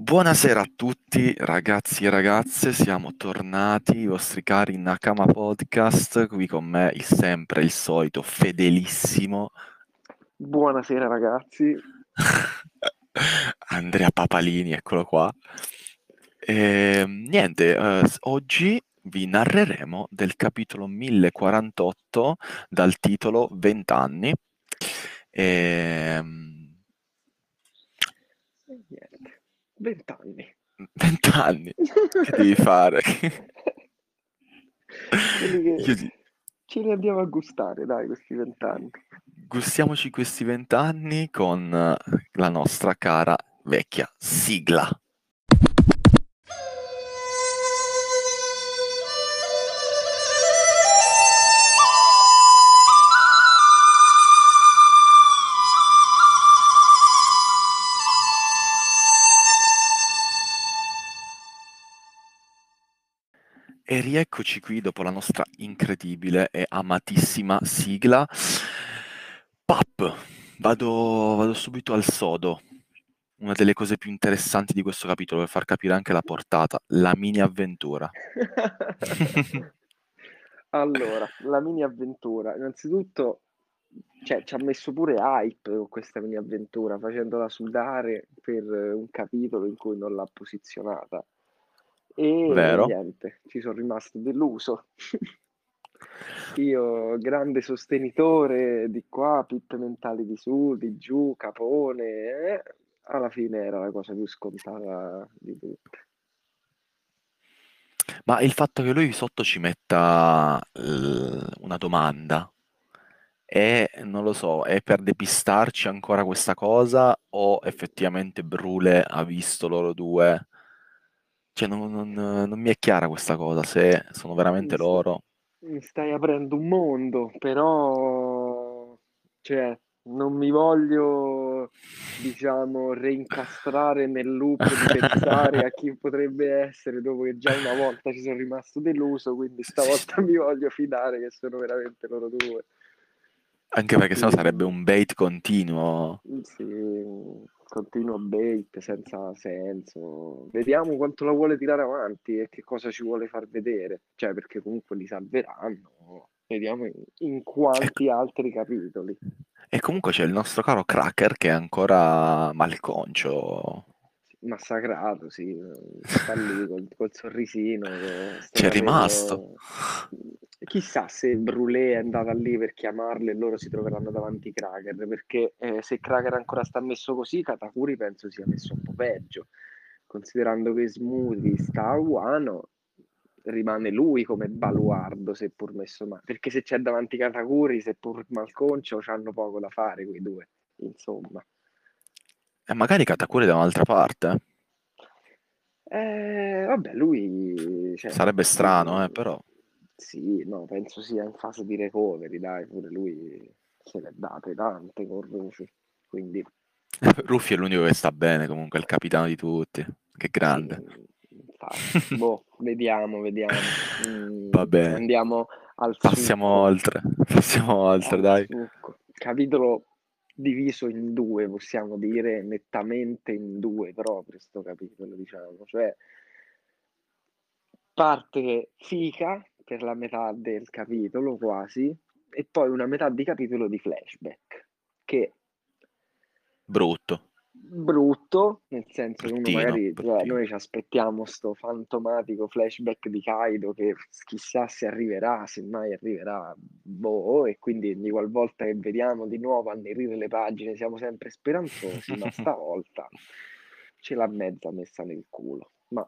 Buonasera a tutti ragazzi e ragazze, siamo tornati, i vostri cari Nakama Podcast, qui con me il sempre, il solito, fedelissimo Buonasera ragazzi. Andrea Papalini, eccolo qua. E, niente, eh, oggi vi narreremo del capitolo 1048 dal titolo 20 anni. E, E vent'anni. 20 anni, che devi fare? Che ce li andiamo a gustare, dai, questi vent'anni. Gustiamoci questi vent'anni con la nostra cara vecchia sigla. E rieccoci qui dopo la nostra incredibile e amatissima sigla. Pap, vado, vado subito al sodo. Una delle cose più interessanti di questo capitolo per far capire anche la portata, la mini avventura. Allora, la mini avventura. Innanzitutto, cioè, ci ha messo pure hype con questa mini avventura, facendola sudare per un capitolo in cui non l'ha posizionata. E Vero. niente, ci sono rimasto deluso. Io, grande sostenitore di qua, pip mentali di su, di giù, capone, eh, alla fine era la cosa più scontata di tutte. Ma il fatto che lui sotto ci metta eh, una domanda è, non lo so, è per depistarci ancora questa cosa o effettivamente Brule ha visto loro due? Cioè, non, non- non mi è chiara questa cosa, se sono veramente Mi sta- loro. Mi stai aprendo un mondo, però, cioè, non mi voglio, diciamo, reincastrare nel loop di pensare a chi potrebbe essere dopo che già una volta ci sono rimasto deluso, quindi stavolta mi voglio fidare che sono veramente loro due. Anche perché sennò sarebbe un bait continuo. Sì, continuo bait senza senso. Vediamo quanto la vuole tirare avanti e che cosa ci vuole far vedere. Cioè, perché comunque li salveranno. Vediamo in, in quanti altri capitoli. E comunque c'è il nostro caro Cracker che è ancora malconcio. Massacrato, sì. Sta lì col, col sorrisino. C'è rimasto. Chissà se Brulé è andata lì per chiamarle e loro si troveranno davanti Kraker, perché eh, se Kraker ancora sta messo così, Katakuri penso sia messo un po' peggio, considerando che Smoothie sta a Wano, rimane lui come baluardo, seppur messo male, perché se c'è davanti Katakuri, seppur malconcio, c'hanno poco da fare quei due, insomma. E magari Katakuri da un'altra parte. Eh, vabbè, lui... cioè, Sarebbe strano, eh, però. Sì, no, penso sia in fase di recovery, dai, pure lui se ha date tante con Rufy, quindi Ruffi è l'unico che sta bene, comunque, è il capitano di tutti. Che grande. infatti, boh, vediamo, vediamo. Mm, Va bene. Andiamo al Passiamo succo. oltre. Passiamo oltre, Al dai. succo. Capitolo diviso in due, possiamo dire nettamente in due proprio sto capitolo, diciamo, cioè parte fica per la metà del capitolo quasi e poi una metà di capitolo di flashback che Brutto. Brutto, nel senso che uno magari cioè, noi ci aspettiamo sto fantomatico flashback di Kaido che chissà se arriverà, se mai arriverà, boh, e quindi ogni qualvolta che vediamo di nuovo annerire le pagine siamo sempre speranzosi, ma stavolta ce l'ha mezza messa nel culo, ma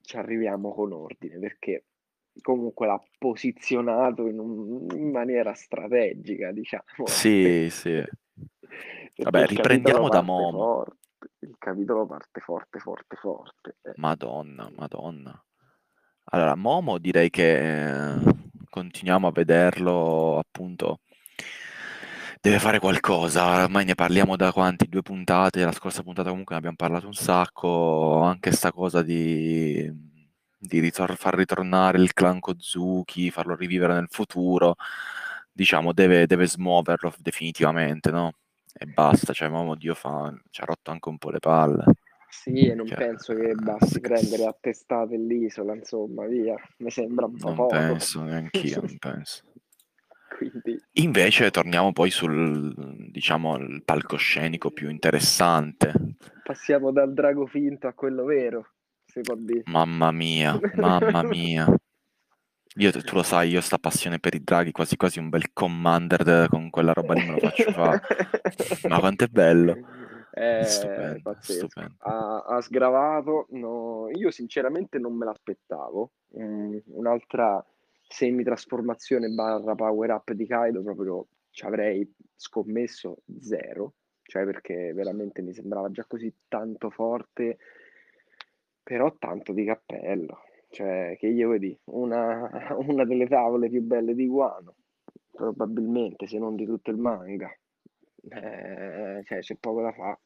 ci arriviamo con ordine perché comunque l'ha posizionato in, un- in maniera strategica, diciamo. Sì, sì. Vabbè, riprendiamo da Momo. forte, il capitolo parte forte, forte, forte. eh. Madonna, madonna. Allora, Momo direi che eh, continuiamo a vederlo, appunto, deve fare qualcosa. Ormai ne parliamo da quanti? Due puntate, la scorsa puntata comunque ne abbiamo parlato un sacco, anche sta cosa di, di ritor- far ritornare il clan Kozuki, farlo rivivere nel futuro, diciamo, deve, deve smuoverlo definitivamente, no? E basta, cioè, Momo, Dio fa, ci ha rotto anche un po' le palle. Sì, e non Cioè, penso che basti prendere a testate l'isola, insomma, via. Mi sembra un po' Non poco. penso, neanch'io, non penso. Quindi, Invece torniamo poi sul, diciamo, il palcoscenico più interessante. passiamo dal drago finto a quello vero, si può dire. Mamma mia, mamma mia. Io, tu lo sai, io sta passione per i draghi, quasi quasi un bel commander con quella roba lì me lo faccio fare. Ma quanto è bello. È Stupendo, stupendo. Ha, ha sgravato, no, io sinceramente non me l'aspettavo. Mm, un'altra semi-trasformazione barra power up di Kaido proprio ci avrei scommesso zero, cioè perché veramente mi sembrava già così tanto forte, però tanto di cappello, cioè che io vedi una, una delle tavole più belle di Guano, probabilmente se non di tutto il manga, eh, cioè c'è poco da fare.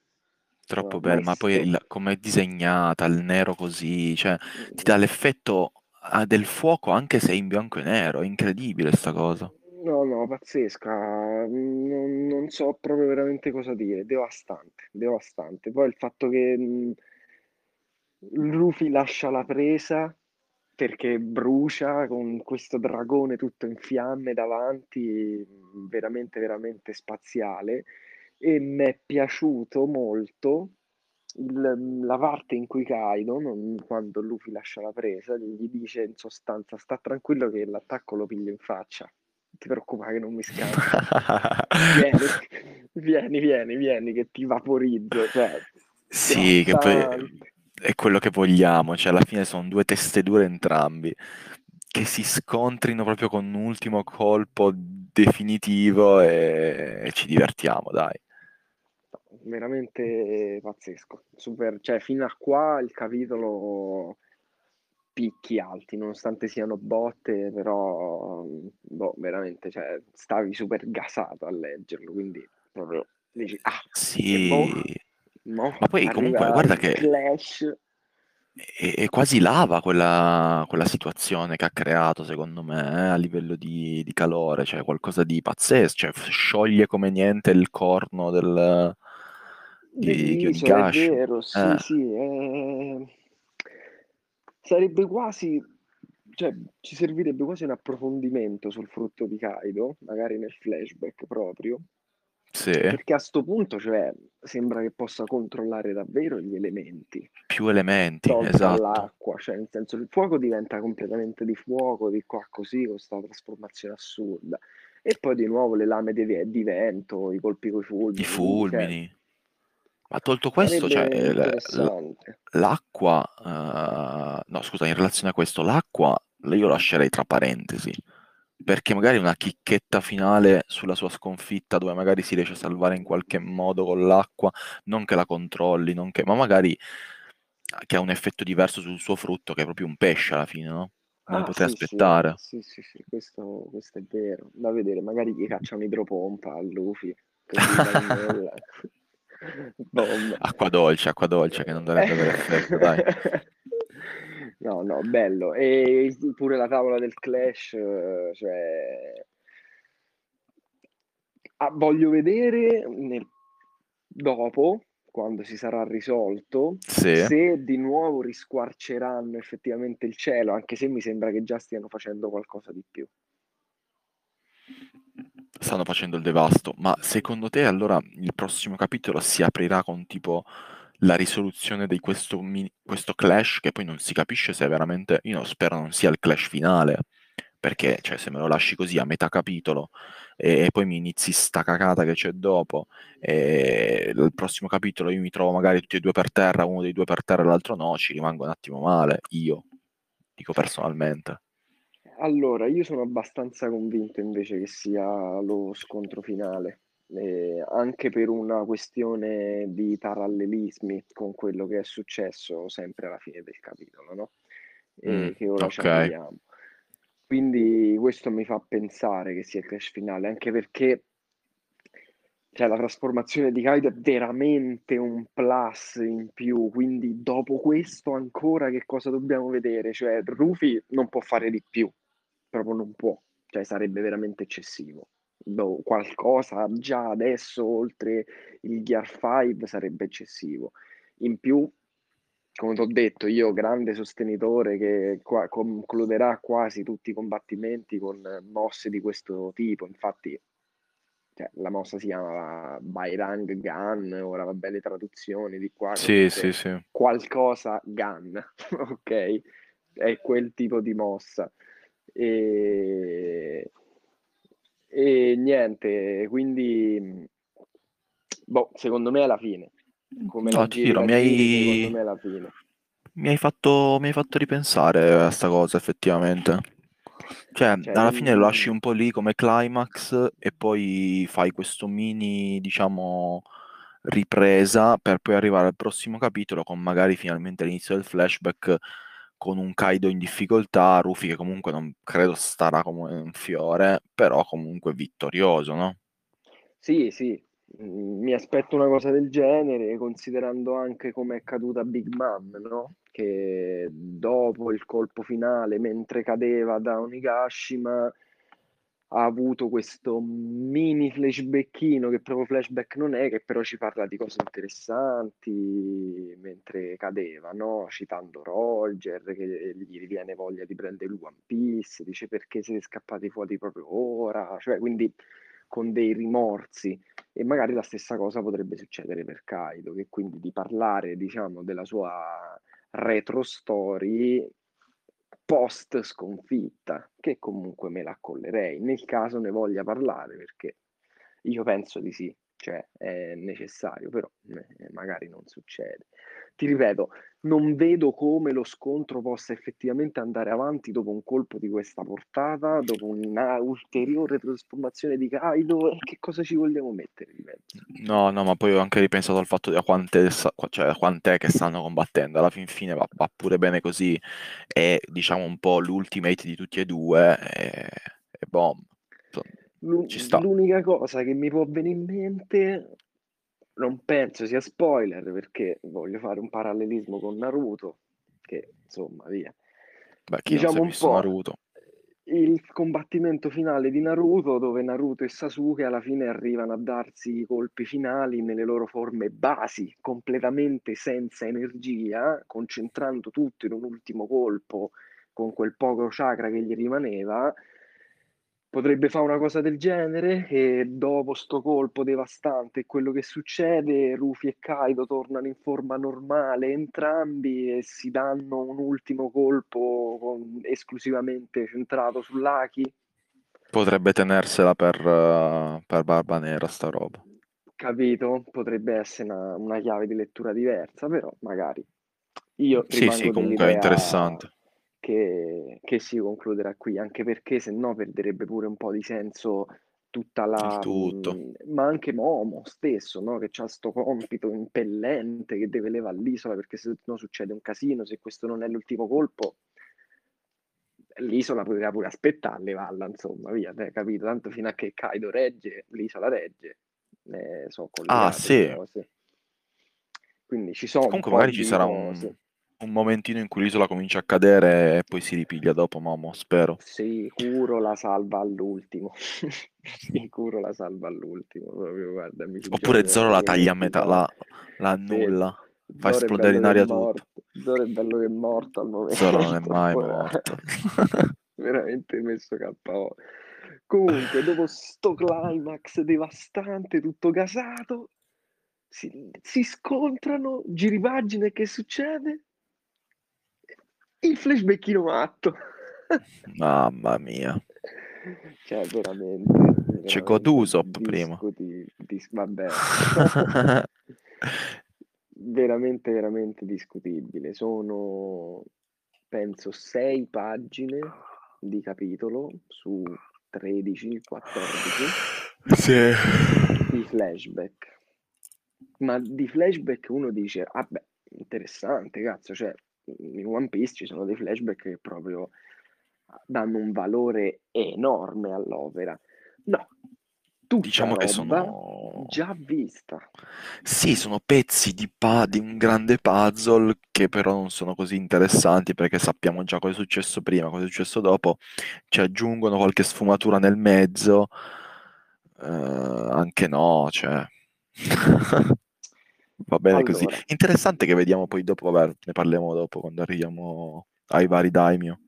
Troppo No, bello, ma poi il- come è disegnata, il nero così, cioè ti dà l'effetto ah, del fuoco anche se è in bianco e nero, è incredibile sta cosa. No, no, pazzesca, non, non so proprio veramente cosa dire, devastante, devastante. Poi il fatto che mh, Luffy lascia la presa perché brucia con questo dragone tutto in fiamme davanti, veramente, veramente spaziale. E mi è piaciuto molto il- la parte in cui Kaido, quando Luffy lascia la presa, gli dice in sostanza: Sta tranquillo che l'attacco lo piglio in faccia. Non ti preoccupare che non mi schianto. Vieni, vieni, vieni, vieni, che ti vaporizzo. Cioè, Sì, che poi. È quello che vogliamo, cioè alla fine sono due teste dure entrambi, che si scontrino proprio con un ultimo colpo definitivo e, e ci divertiamo, dai. Veramente pazzesco. Super, cioè, fino a qua il capitolo picchi alti, nonostante siano botte, però boh, veramente, cioè, stavi super gasato a leggerlo, quindi proprio dici, ah, e mo, Mo ma poi comunque guarda che clash. è, è quasi lava quella, quella situazione che ha creato, secondo me, eh, a livello di, di calore, cioè qualcosa di pazzesco, cioè scioglie come niente il corno del, di, di Dell'isola, è vero, sì, Eh, sì, eh, sarebbe quasi, cioè, ci servirebbe quasi un approfondimento sul frutto di Kaido, magari nel flashback proprio, sì, perché a sto punto, cioè, sembra che possa controllare davvero gli elementi, più elementi, tolta esatto. l'acqua, cioè, nel senso, il fuoco diventa completamente di fuoco, di qua così, con questa trasformazione assurda, e poi di nuovo le lame di, di vento, i colpi coi I fulmini, quindi, cioè, fulmini. Ma tolto questo, cioè, l'acqua, eh, no scusa, in relazione a questo, l'acqua io lascerei tra parentesi, perché magari una chicchetta finale sulla sua sconfitta dove magari si riesce a salvare in qualche modo con l'acqua, non che la controlli, non che, ma magari che ha un effetto diverso sul suo frutto, che è proprio un pesce alla fine, no? Lo Ah, potrei sì, aspettare. sì, sì, sì, questo, questo è vero. Da vedere, magari gli caccia un'idropompa a Luffy. Acqua dolce, acqua dolce, che non dovrebbe avere effetto, dai. No, no, bello. E pure la tavola del Clash, eh, cioè... Ah, voglio vedere nel- dopo, quando si sarà risolto, Sì. se di nuovo risquarceranno effettivamente il cielo, anche se mi sembra che già stiano facendo qualcosa di più. stanno facendo il devasto, ma secondo te allora il prossimo capitolo si aprirà con tipo la risoluzione di questo, questo clash che poi non si capisce se è veramente, io spero non sia il clash finale, perché cioè, se me lo lasci così a metà capitolo e, e poi mi inizi sta cacata che c'è dopo e il prossimo capitolo io mi trovo magari tutti e due per terra, uno dei due per terra e l'altro no, ci rimango un attimo male, io, dico personalmente. Allora, io sono abbastanza convinto invece che sia lo scontro finale, eh, anche per una questione di parallelismi con quello che è successo sempre alla fine del capitolo, no? E Mm, che ora ci ok. arriviamo. Quindi questo mi fa pensare che sia il crash finale, anche perché cioè, la trasformazione di Kaido è veramente un plus in più, quindi dopo questo ancora che cosa dobbiamo vedere? Cioè, Rufy non può fare di più, proprio non può, cioè sarebbe veramente eccessivo. Boh, qualcosa già adesso oltre il Gear 5 sarebbe eccessivo. In più come ti ho detto, io grande sostenitore che qua- concluderà quasi tutti i combattimenti con mosse di questo tipo. Infatti, cioè, la mossa si chiama Bairang Gun, ora va bene le traduzioni di qua. Sì, sì, sì. Qualcosa Gun, ok? È quel tipo di mossa. E, e niente, quindi, boh, secondo me è la fine. Come no, ti dirò, mi hai... Mi hai, fatto, mi hai fatto ripensare a sta cosa, effettivamente. Cioè, cioè alla fine lo lasci un po' lì come climax e poi fai questo mini, diciamo, ripresa per poi arrivare al prossimo capitolo con magari finalmente l'inizio del flashback con un Kaido in difficoltà, Rufy che comunque non credo starà come un fiore, però comunque vittorioso, no? Sì, sì, mm, mi aspetto una cosa del genere, considerando anche come è caduta Big Mom, no? Che dopo il colpo finale, mentre cadeva da Onigashima, ha avuto questo mini flashbackino, che proprio flashback non è, che però ci parla di cose interessanti mentre cadeva, no? citando Roger, che gli riviene voglia di prendere il One Piece, dice perché siete scappati fuori proprio ora, cioè quindi con dei rimorsi e magari la stessa cosa potrebbe succedere per Kaido, che quindi di parlare diciamo della sua retro story post sconfitta, che comunque me la accollerei, nel caso ne voglia parlare, perché io penso di sì, cioè è necessario, però eh, magari non succede. Ti ripeto, non vedo come lo scontro possa effettivamente andare avanti dopo un colpo di questa portata, dopo una ulteriore trasformazione di Kaido, che cosa ci vogliamo mettere di mezzo? No, no, ma poi ho anche ripensato al fatto di a quante, cioè, quant'è che stanno combattendo, alla fin fine va, va pure bene così, è diciamo un po' l'ultimate di tutti e due, e, e Ci sta. L'unica cosa che mi può venire in mente non penso sia spoiler perché voglio fare un parallelismo con Naruto, che insomma, via. Beh, chi diciamo un po' Naruto? Il combattimento finale di Naruto, dove Naruto e Sasuke alla fine arrivano a darsi i colpi finali nelle loro forme basi, completamente senza energia, concentrando tutto in un ultimo colpo con quel poco chakra che gli rimaneva potrebbe fare una cosa del genere e dopo sto colpo devastante quello che succede, Rufy e Kaido tornano in forma normale entrambi e si danno un ultimo colpo con, esclusivamente centrato sull'Aki. Potrebbe tenersela per, uh, per Barba Nera sta roba. Capito? Potrebbe essere una, una chiave di lettura diversa, però magari. Io sì, sì, comunque è interessante che, che si concluderà qui, anche perché se no perderebbe pure un po' di senso tutta la... Mh, ma anche Momo stesso, no? che ha questo compito impellente che deve levare l'isola perché se no succede un casino, se questo non è l'ultimo colpo, l'isola poteva pure aspettare levarla, insomma, via, te, capito? Tanto fino a che Kaido regge, l'isola regge, eh, so ah, sì. Quindi ci sono... Comunque magari ci sarà cose. Un momentino in cui l'isola comincia a cadere e poi si ripiglia dopo, Momo, spero. Sicuro la salva all'ultimo. Sicuro la salva all'ultimo. Proprio, guarda, Oppure Zoro la taglia a metà, la, la annulla. Sì. Fa esplodere in aria tutto. Zoro è bello che è morto al momento. Zoro non è mai morto. Veramente messo KO. Comunque, dopo sto climax devastante, tutto gasato, si, si scontrano, giri pagine, che succede? Il flashbackino matto. Mamma mia. Cioè, veramente. veramente C'è Godusop prima. Dis- vabbè. veramente, veramente discutibile. Sono, penso, sei pagine di capitolo su 13, 14 sì. di flashback. Ma di flashback uno dice, vabbè, ah interessante, cazzo, cioè in One Piece ci sono dei flashback che proprio danno un valore enorme all'opera. No, tutta diciamo che sono già vista. Sì, sono pezzi di, pa- di un grande puzzle che però non sono così interessanti perché sappiamo già cosa è successo prima, cosa è successo dopo, ci aggiungono qualche sfumatura nel mezzo, uh, anche no, cioè... Va bene così. Allora. Interessante che vediamo poi dopo, vabbè, ne parliamo dopo quando arriviamo ai vari daimyo.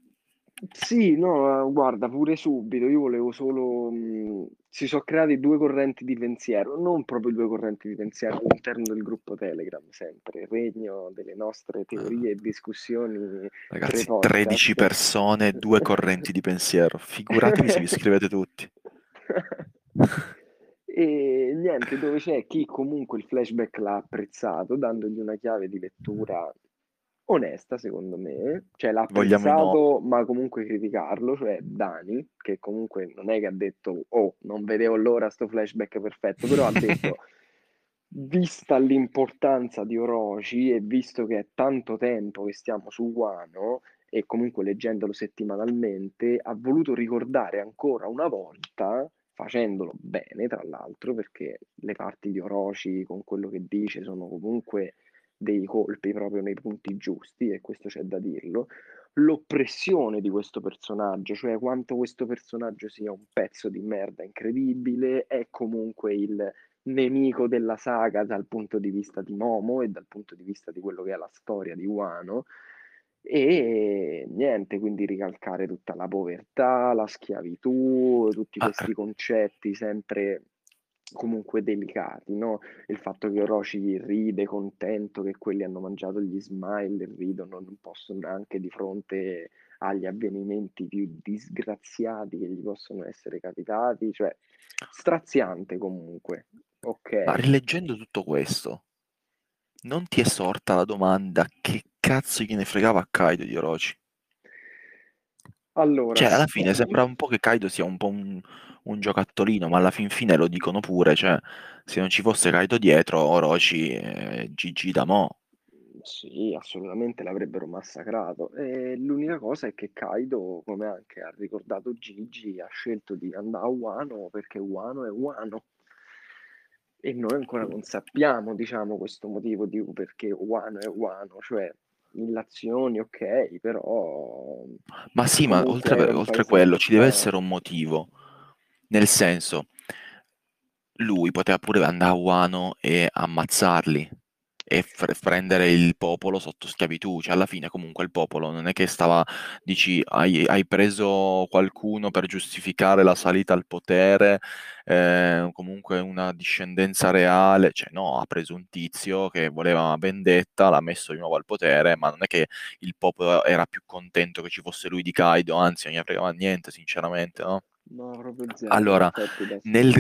Sì, no, guarda, pure subito. Io volevo solo. mh, si sono creati due correnti di pensiero, non proprio due correnti di pensiero all'interno del gruppo Telegram, sempre regno delle nostre teorie e discussioni. Ragazzi, pre-podcast. 13 persone, due correnti di pensiero. Figuratevi se vi iscrivete tutti. E niente, dove c'è chi comunque il flashback l'ha apprezzato, dandogli una chiave di lettura onesta, secondo me. Cioè l'ha Vogliamo apprezzato, ma comunque criticarlo, cioè Dani, che comunque non è che ha detto "Oh, non vedevo l'ora sto flashback perfetto", però ha detto vista l'importanza di Orochi e visto che è tanto tempo che stiamo su Wano e comunque leggendolo settimanalmente, ha voluto ricordare ancora una volta, facendolo bene tra l'altro, perché le parti di Orochi con quello che dice sono comunque dei colpi proprio nei punti giusti, e questo c'è da dirlo, l'oppressione di questo personaggio, cioè quanto questo personaggio sia un pezzo di merda incredibile, è comunque il nemico della saga dal punto di vista di Momo e dal punto di vista di quello che è la storia di Wano. E niente, quindi ricalcare tutta la povertà, la schiavitù, tutti Ah, questi concetti sempre comunque delicati, no? Il fatto che Orochi ride contento che quelli hanno mangiato gli smile e ridono, non possono neanche di fronte agli avvenimenti più disgraziati che gli possono essere capitati, cioè straziante comunque. Ok. Ma rileggendo tutto questo, non ti è sorta la domanda che cazzo gliene fregava a Kaido di Orochi? Allora, Cioè, alla fine sì. sembra un po' che Kaido sia un po' un, un giocattolino, ma alla fin fine lo dicono pure, cioè, se non ci fosse Kaido dietro, Orochi è GG da mo'. Sì, assolutamente l'avrebbero massacrato. E l'unica cosa è che Kaido, come anche ha ricordato Gigi, ha scelto di andare a Wano perché Wano è Wano. E noi ancora non sappiamo, diciamo, questo motivo di perché Wano è Wano, cioè illazioni, ok, però Ma sì, ma oltre, un oltre quello ci deve essere un motivo. Nel senso, lui poteva pure andare a Wano e ammazzarli e fr- prendere il popolo sotto schiavitù. Cioè, alla fine, comunque, il popolo non è che stava, dici, hai, hai preso qualcuno per giustificare la salita al potere, eh, comunque una discendenza reale. Cioè, no, ha preso un tizio che voleva una vendetta, l'ha messo di nuovo al potere, ma non è che il popolo era più contento che ci fosse lui di Kaido, anzi, non gli fregava niente, sinceramente, no? No, proprio zero, Allora, nel,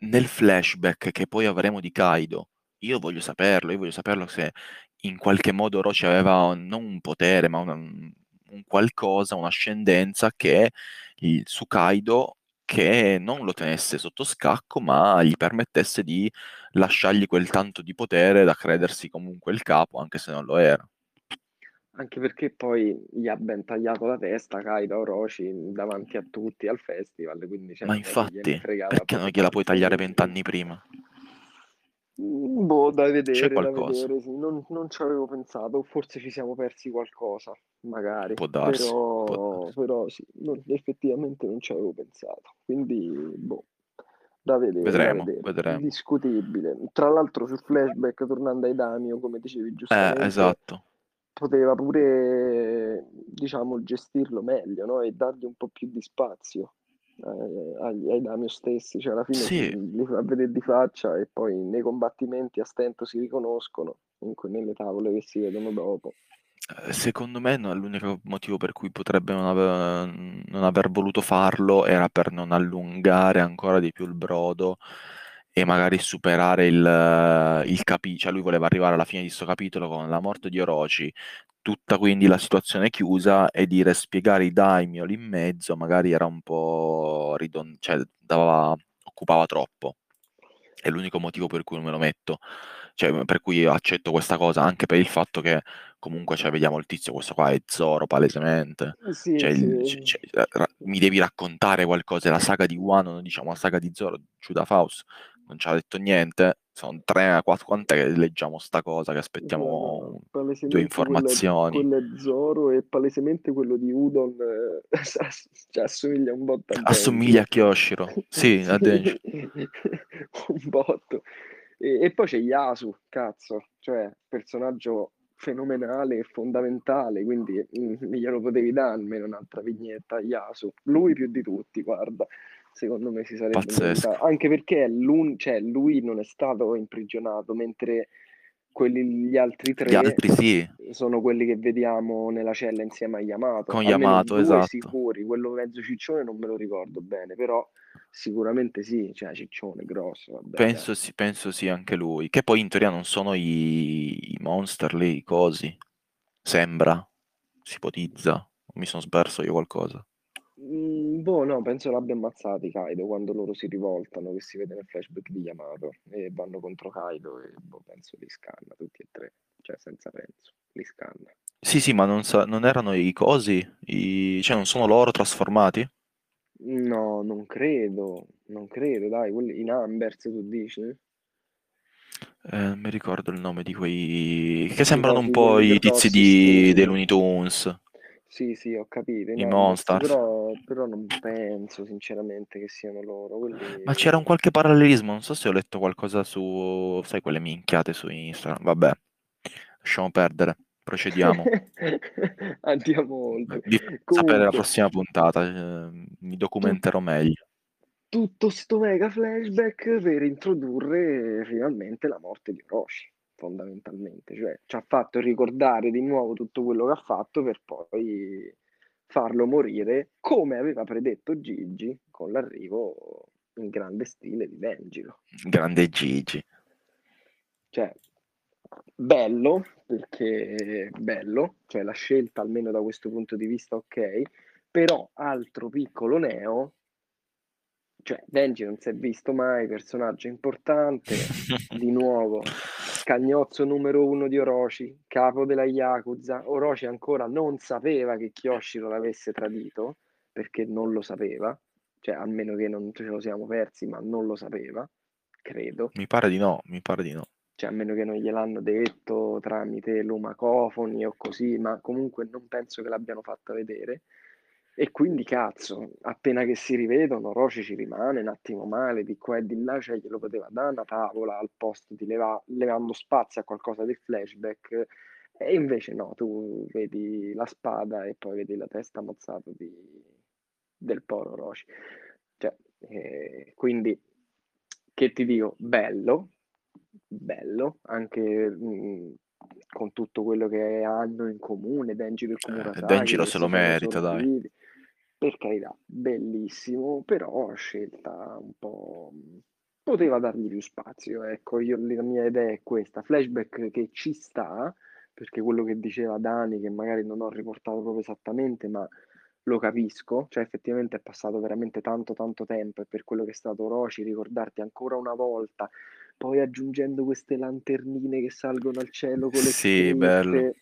nel flashback che poi avremo di Kaido, io voglio saperlo, io voglio saperlo se in qualche modo Orochi aveva non un potere, ma una- un qualcosa, un'ascendenza che il- su Kaido che non lo tenesse sotto scacco, ma gli permettesse di lasciargli quel tanto di potere da credersi comunque il capo, anche se non lo era. Anche perché poi gli ha ben tagliato la testa Kaido Orochi davanti a tutti al festival, quindi cioè, Ma infatti, perché non gliela puoi tagliare vent'anni prima? Mm, Boh, da C'è vedere, da qualcosa? vedere, sì. Non, non ci avevo pensato, forse ci siamo persi qualcosa, magari, Può darsi, può però, darsi. però sì, non- effettivamente non ci avevo pensato, quindi boh, da vedere, da Vedremo, vedere, vedremo. discutibile. Tra l'altro sul flashback, tornando ai Damio, come dicevi Eh, giustamente, esatto. poteva pure, diciamo, gestirlo meglio, no? E dargli un po' più di spazio eh, agli, ai Damio stessi, cioè alla fine Sì. li fa vedere di faccia e poi nei combattimenti a stento si riconoscono, comunque nelle tavole che si vedono dopo. Eh, Secondo me no, l'unico motivo per cui potrebbe non aver, non aver voluto farlo era per non allungare ancora di più il brodo e magari superare il, il capitolo. Cioè lui voleva arrivare alla fine di questo capitolo con la morte di Orochi, tutta quindi la situazione chiusa e dire spiegare i daimyo lì in mezzo magari era un po' ridon- cioè dava- occupava troppo. È l'unico motivo per cui non me lo metto. Cioè, per cui accetto questa cosa, anche per il fatto che comunque cioè, vediamo il tizio, questo qua è Zoro palesemente. Eh Sì, Cioè, sì. c- c- ra- mi devi raccontare qualcosa, è la saga di Wano, diciamo la saga di Zoro, Giuda Faust non ci ha detto niente, sono tre, quattro, quant'è che leggiamo sta cosa, che aspettiamo Guarda, due informazioni. quello è Zoro e palesemente quello di Udon eh, cioè, assomiglia un botto a. Assomiglia a Kyoshiro, sì, a Denji. un botto. E, e poi c'è Yasu, cazzo, cioè personaggio fenomenale e fondamentale, quindi mm, glielo potevi dare almeno un'altra vignetta Yasu. Lui più di tutti, guarda, secondo me si sarebbe Pazzesco. Anche perché cioè, lui non è stato imprigionato, mentre quelli, gli altri tre Gli altri sì, sono quelli che vediamo nella cella insieme a Yamato. con Almeno Yamato, esatto. sicuri, quello mezzo ciccione non me lo ricordo bene, però sicuramente sì, cioè ciccione grosso, vabbè. Penso sì, penso sì anche lui. Che poi in teoria non sono i, i monster lì, i cosi. Sembra, si ipotizza. Mi sono sperso io qualcosa. Mm, boh, no, penso l'abbia ammazzati Kaido quando loro si rivoltano, che si vede nel flashback di Yamato e vanno contro Kaido e boh, penso li scanna tutti e tre, cioè senza penso, li scanna. Sì, sì, ma non, sa- non erano i cosi? I- Cioè non sono loro trasformati? No, non credo, non credo, dai, quelli in Ambers tu dici? Eh, non mi ricordo il nome di quei... Che I sembrano un cosi, po' quelli i tizi di... dei. Looney Tunes. Sì, sì, ho capito, I Ambers, Monstars. però, però non penso sinceramente che siano loro, quelli... Ma c'era un qualche parallelismo, non so se ho letto qualcosa su, sai, quelle minchiate su Instagram. Vabbè, lasciamo perdere, procediamo. Andiamo oltre. Vi farò sapere la Comunque, prossima puntata, eh, mi documenterò meglio. tutto sto mega flashback per introdurre finalmente la morte di Orochi, fondamentalmente. Cioè, ci ha fatto ricordare di nuovo tutto quello che ha fatto per poi farlo morire, come aveva predetto Gigi con l'arrivo in grande stile di Denjiro. Grande Gigi. Cioè, bello, perché bello, cioè la scelta almeno da questo punto di vista ok, però altro piccolo neo, cioè Denji non si è visto mai, personaggio importante, di nuovo scagnozzo numero uno di Orochi, capo della Yakuza, Orochi ancora non sapeva che Kyoshiro l'avesse tradito, perché non lo sapeva, cioè almeno che non ce lo siamo persi, ma non lo sapeva, credo Mi pare di no, mi pare di no. cioè a meno che non gliel'hanno detto tramite lumacofoni o così, ma comunque non penso che l'abbiano fatta vedere. E quindi cazzo, appena che si rivedono, Roci ci rimane un attimo male di qua e di là, cioè glielo poteva dare una tavola al posto di leva- levando spazio a qualcosa del flashback. E invece no, tu vedi la spada e poi vedi la testa mozzata di, del poro Roci. Cioè, eh, quindi, che ti dico, bello, bello, anche mh, con tutto quello che hanno in comune, Denjiro e Eh, Kumurasaki, Denjiro che se lo merita, dai. Per carità, bellissimo, però scelta un po'... poteva dargli più spazio, ecco, io, la mia idea è questa, flashback che ci sta, perché quello che diceva Dani, che magari non ho riportato proprio esattamente, ma lo capisco, cioè effettivamente è passato veramente tanto tanto tempo e per quello che è stato Roci, ricordarti ancora una volta, poi aggiungendo queste lanternine che salgono al cielo con le Sì, bello.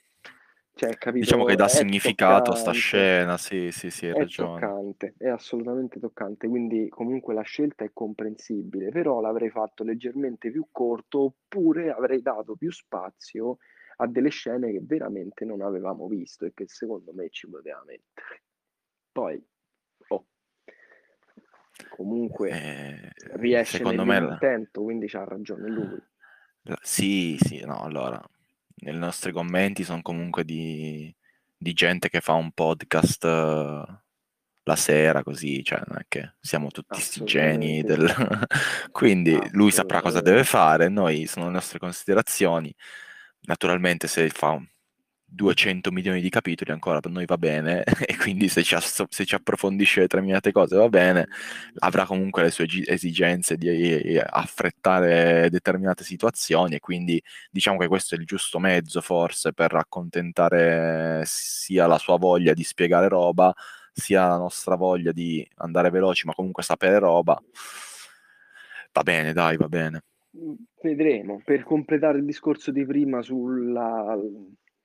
Cioè capito, Diciamo che dà significato a sta toccante. scena, sì, sì, sì, hai È ragione. toccante, è assolutamente toccante, quindi comunque la scelta è comprensibile, però l'avrei fatto leggermente più corto oppure avrei dato più spazio a delle scene che veramente non avevamo visto e che secondo me ci poteva mettere. Poi, oh, comunque Eh, riesce secondo me... la- nell'intento, quindi c'ha ragione lui. la- Sì, sì, no, allora, nei nostri commenti sono comunque di, di gente che fa un podcast eh, la sera, così, cioè non è che siamo tutti sti geni del... Quindi lui saprà cosa deve fare, noi sono le nostre considerazioni. Naturalmente se fa 200 milioni di capitoli ancora per noi va bene e quindi se ci, ass- se ci approfondisce determinate cose va bene, avrà comunque le sue esigenze di affrettare determinate situazioni e quindi diciamo che questo è il giusto mezzo forse per accontentare sia la sua voglia di spiegare roba, sia la nostra voglia di andare veloci ma comunque sapere roba. Va bene, dai, va bene. Vedremo. Per completare il discorso di prima sulla,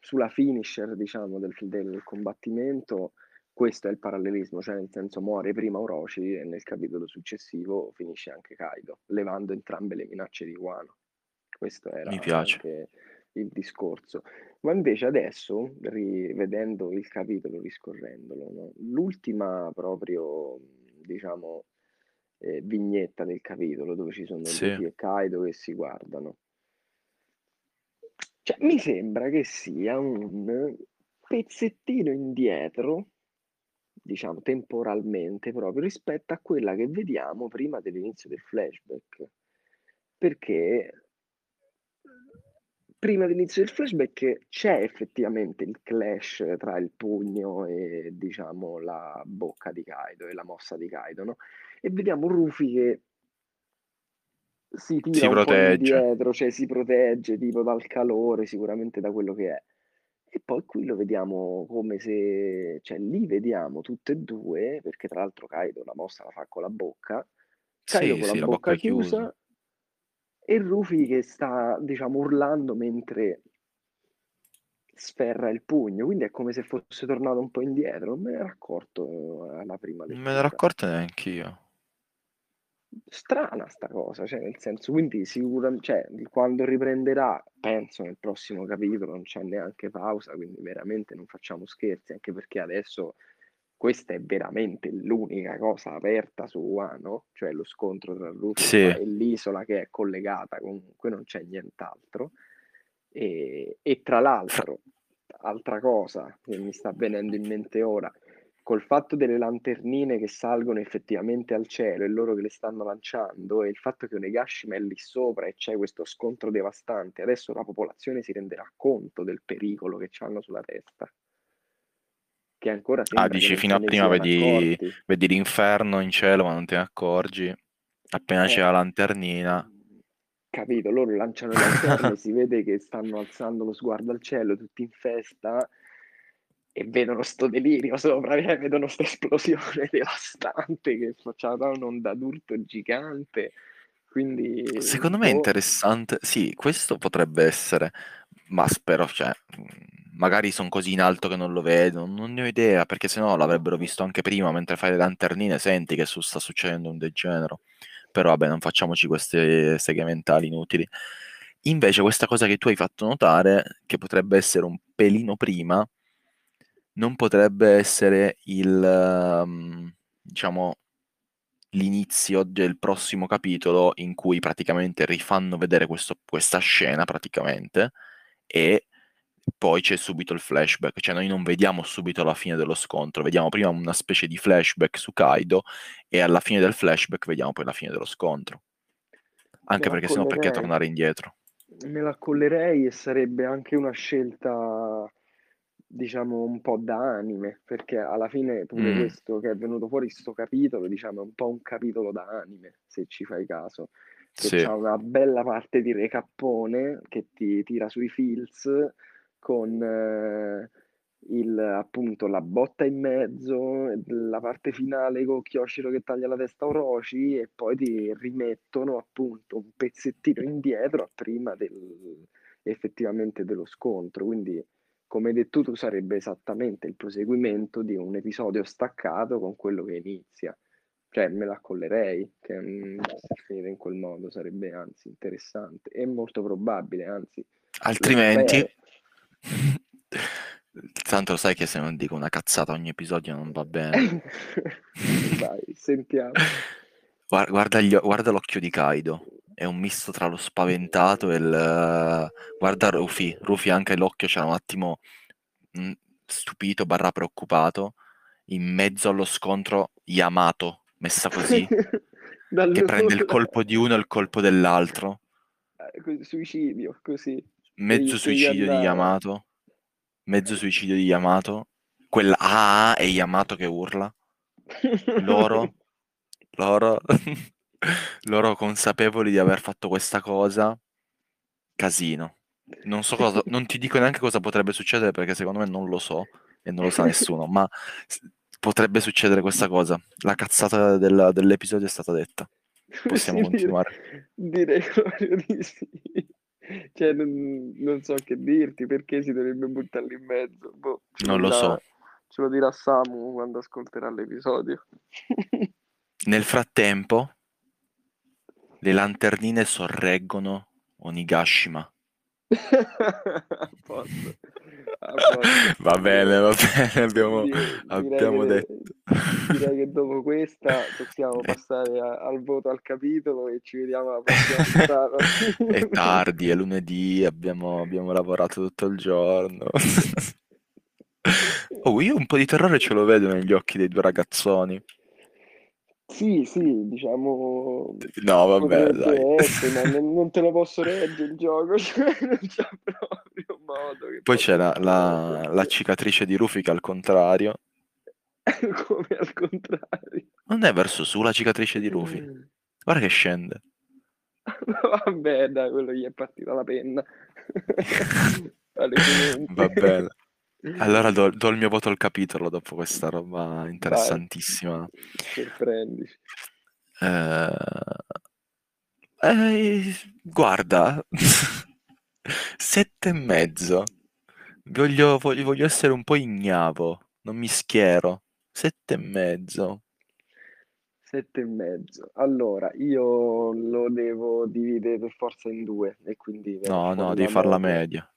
sulla finisher, diciamo, del, del combattimento, questo è il parallelismo, cioè nel senso muore prima Orochi e nel capitolo successivo finisce anche Kaido, levando entrambe le minacce di Wano. Questo era Mi piace. anche il discorso. Ma invece adesso, rivedendo il capitolo, riscorrendolo, no? l'ultima proprio, diciamo, eh, vignetta del capitolo dove ci sono Sì. Luffy e Kaido che si guardano. Cioè, mi sembra che sia un pezzettino indietro, diciamo temporalmente proprio, rispetto a quella che vediamo prima dell'inizio del flashback. Perché prima dell'inizio del flashback c'è effettivamente il clash tra il pugno e diciamo la bocca di Kaido e la mossa di Kaido, no? E vediamo Rufy che si tira Si protegge. indietro, cioè si protegge tipo dal calore, sicuramente da quello che è. E poi qui lo vediamo come se, cioè lì vediamo tutte e due, perché tra l'altro Kaido la mossa la fa con la bocca, Kaido Sì, con sì, la bocca bocca chiusa chiusa. e Rufy che sta, diciamo, urlando mentre sferra il pugno, quindi è come se fosse tornato un po' indietro, non me ne ero accorto eh, alla prima Non me ne ero lettura. accorto neanch'io. Strana sta cosa, cioè nel senso, quindi sicuramente, cioè, quando riprenderà, penso nel prossimo capitolo, non c'è neanche pausa, quindi veramente non facciamo scherzi, anche perché adesso questa è veramente l'unica cosa aperta su Wano, cioè lo scontro tra Rufy Sì. e l'isola che è collegata, comunque non c'è nient'altro. E, e tra l'altro, altra cosa che mi sta venendo in mente ora, col fatto delle lanternine che salgono effettivamente al cielo e loro che le stanno lanciando e il fatto che Onegashima è lì sopra e c'è questo scontro devastante, adesso la popolazione si renderà conto del pericolo che hanno sulla testa. Che ancora Ah, dici fino a prima vedi, vedi l'inferno in cielo ma non te ne accorgi. Appena c'è Eh, la lanternina. capito, loro lanciano le lanterne, si vede che stanno alzando lo sguardo al cielo, tutti in festa, e vedono sto delirio sopra, eh, vedono questa esplosione devastante che faceva un'onda d'urto gigante. Quindi, Secondo me è boh, interessante. Sì, questo potrebbe essere, ma spero, cioè, magari sono così in alto che non lo vedo, non ne ho idea, perché sennò l'avrebbero visto anche prima, mentre fai le lanternine, senti che su- sta succedendo un degenero. Però vabbè, non facciamoci queste seghe mentali inutili. Invece questa cosa che tu hai fatto notare, che potrebbe essere un pelino prima, non potrebbe essere il, ehm, diciamo, l'inizio del prossimo capitolo in cui praticamente rifanno vedere questo- questa scena praticamente e poi c'è subito il flashback, cioè noi non vediamo subito la fine dello scontro, vediamo prima una specie di flashback su Kaido e alla fine del flashback vediamo poi la fine dello scontro. Anche perché sennò perché tornare indietro? Me la accollerei e sarebbe anche una scelta, diciamo, un po' da anime, perché alla fine pure Mm, questo che è venuto fuori, sto capitolo, diciamo, è un po' un capitolo da anime, se ci fai caso, che sì, ha una bella parte di recappone che ti tira sui feels con eh, il, appunto la botta in mezzo, la parte finale con Kyoshiro che taglia la testa a Orochi e poi ti rimettono appunto un pezzettino indietro a prima del, effettivamente dello scontro. Quindi, come hai detto tu, sarebbe esattamente il proseguimento di un episodio staccato con quello che inizia. Cioè, me la accollerei che mm, in quel modo sarebbe anzi interessante e molto probabile, anzi, altrimenti... Tanto lo sai che se non dico una cazzata ogni episodio non va bene. Vai, sentiamo. Guarda, guarda, gli guarda l'occhio di Kaido, è un misto tra lo spaventato e il... Guarda Rufy, Rufy anche l'occhio c'era un attimo mh, stupito barra preoccupato, in mezzo allo scontro Yamato, messa così, che prende il colpo di uno e il colpo dell'altro, Eh, Suicidio, così. mezzo gli suicidio di. Yamato, mezzo suicidio di Yamato, quella ah, e Yamato che urla, loro, loro, loro consapevoli di aver fatto questa cosa, casino. Non so cosa, non ti dico neanche cosa potrebbe succedere perché secondo me non lo so e non lo sa nessuno, ma potrebbe succedere questa cosa. La cazzata del- dell'episodio è stata detta. Possiamo Sì, continuare. Direi, proprio di sì. Cioè, non, non so che dirti, perché si dovrebbe buttarli in mezzo. Boh, Non lo dirà- so. Ce lo dirà Samu quando ascolterà l'episodio. Nel frattempo, le lanternine sorreggono Onigashima. A posto. Va bene, va bene, abbiamo, Direi, abbiamo che, detto. direi che dopo questa possiamo passare a, al voto al capitolo e ci vediamo alla prossima puntata. È tardi, è lunedì, abbiamo, abbiamo lavorato tutto il giorno. Oh, io un po' di terrore ce lo vedo negli occhi dei due ragazzoni. Sì, sì, diciamo... No, vabbè, dai. Essere, ma non te lo posso reggere il gioco, cioè non c'è proprio modo. Poi c'è la, la, la, cicatrice di Rufik al contrario. Come al contrario? Non è verso su la cicatrice di Rufik. Mm. Guarda che scende. Vabbè, dai, quello gli è partita la penna. Va bene. Allora do, do, il mio voto al capitolo dopo questa roba interessantissima. Sorprendici. Eh, eh, guarda, sette e mezzo. Voglio, voglio, voglio, essere un po' ignavo, non mi schiero. Sette e mezzo. Sette e mezzo. Allora, io lo devo dividere per forza in due e quindi... No, no, devi fare la media.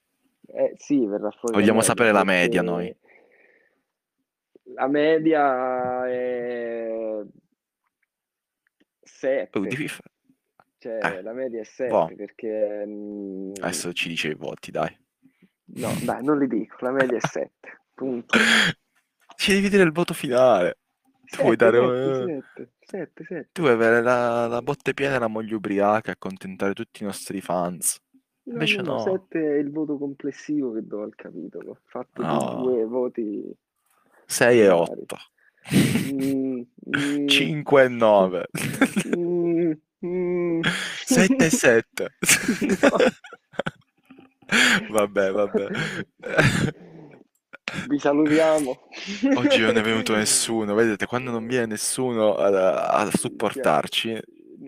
Eh, sì, verrà fuori. Vogliamo sapere la media noi. La media è 7. Oh, devi. Cioè, eh. la media è 7 boh. perché... Mh... Adesso ci dice i voti, dai. No, dai, non li dico, la media è 7. Punto. Ci devi dire il voto finale. Tu sette, vuoi dare... 7, 7, 7, Tu vuoi avere la, la botte piena e la moglie ubriaca accontentare tutti i nostri fans. Invece no. 7 è il voto complessivo che do al capitolo, fatto no. due voti. 6 e 8. Mm, mm, 5 e 9. Mm, mm. 7 e 7. No. vabbè, vabbè. Vi salutiamo. Oggi non è venuto nessuno, vedete, quando non viene nessuno a, a supportarci,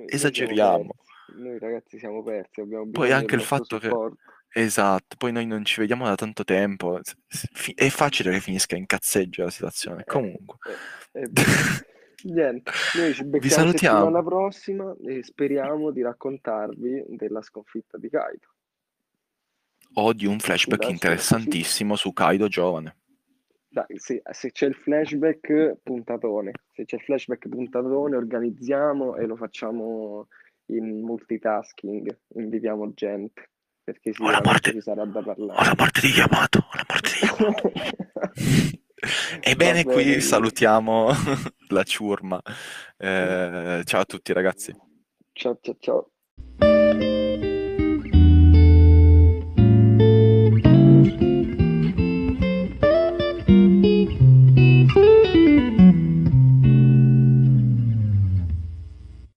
esageriamo noi ragazzi siamo persi, abbiamo Poi anche il fatto supporto. che... Esatto, poi noi non ci vediamo da tanto tempo, è facile che finisca in cazzeggio la situazione, comunque. Eh, eh, niente, noi ci becchiamo salutiamo. settimana prossima e speriamo di raccontarvi della sconfitta di Kaido. O di un flashback interessantissimo su Kaido giovane. Dai, sì, se c'è il flashback puntatone, se c'è il flashback puntatone organizziamo e lo facciamo in multitasking, invitiamo gente, perché sicuramente ci sarà da parlare. Ho la morte di Yamato, ho la morte di Yamato. Ebbene, qui salutiamo la ciurma. Eh, ciao a tutti ragazzi. Ciao ciao ciao.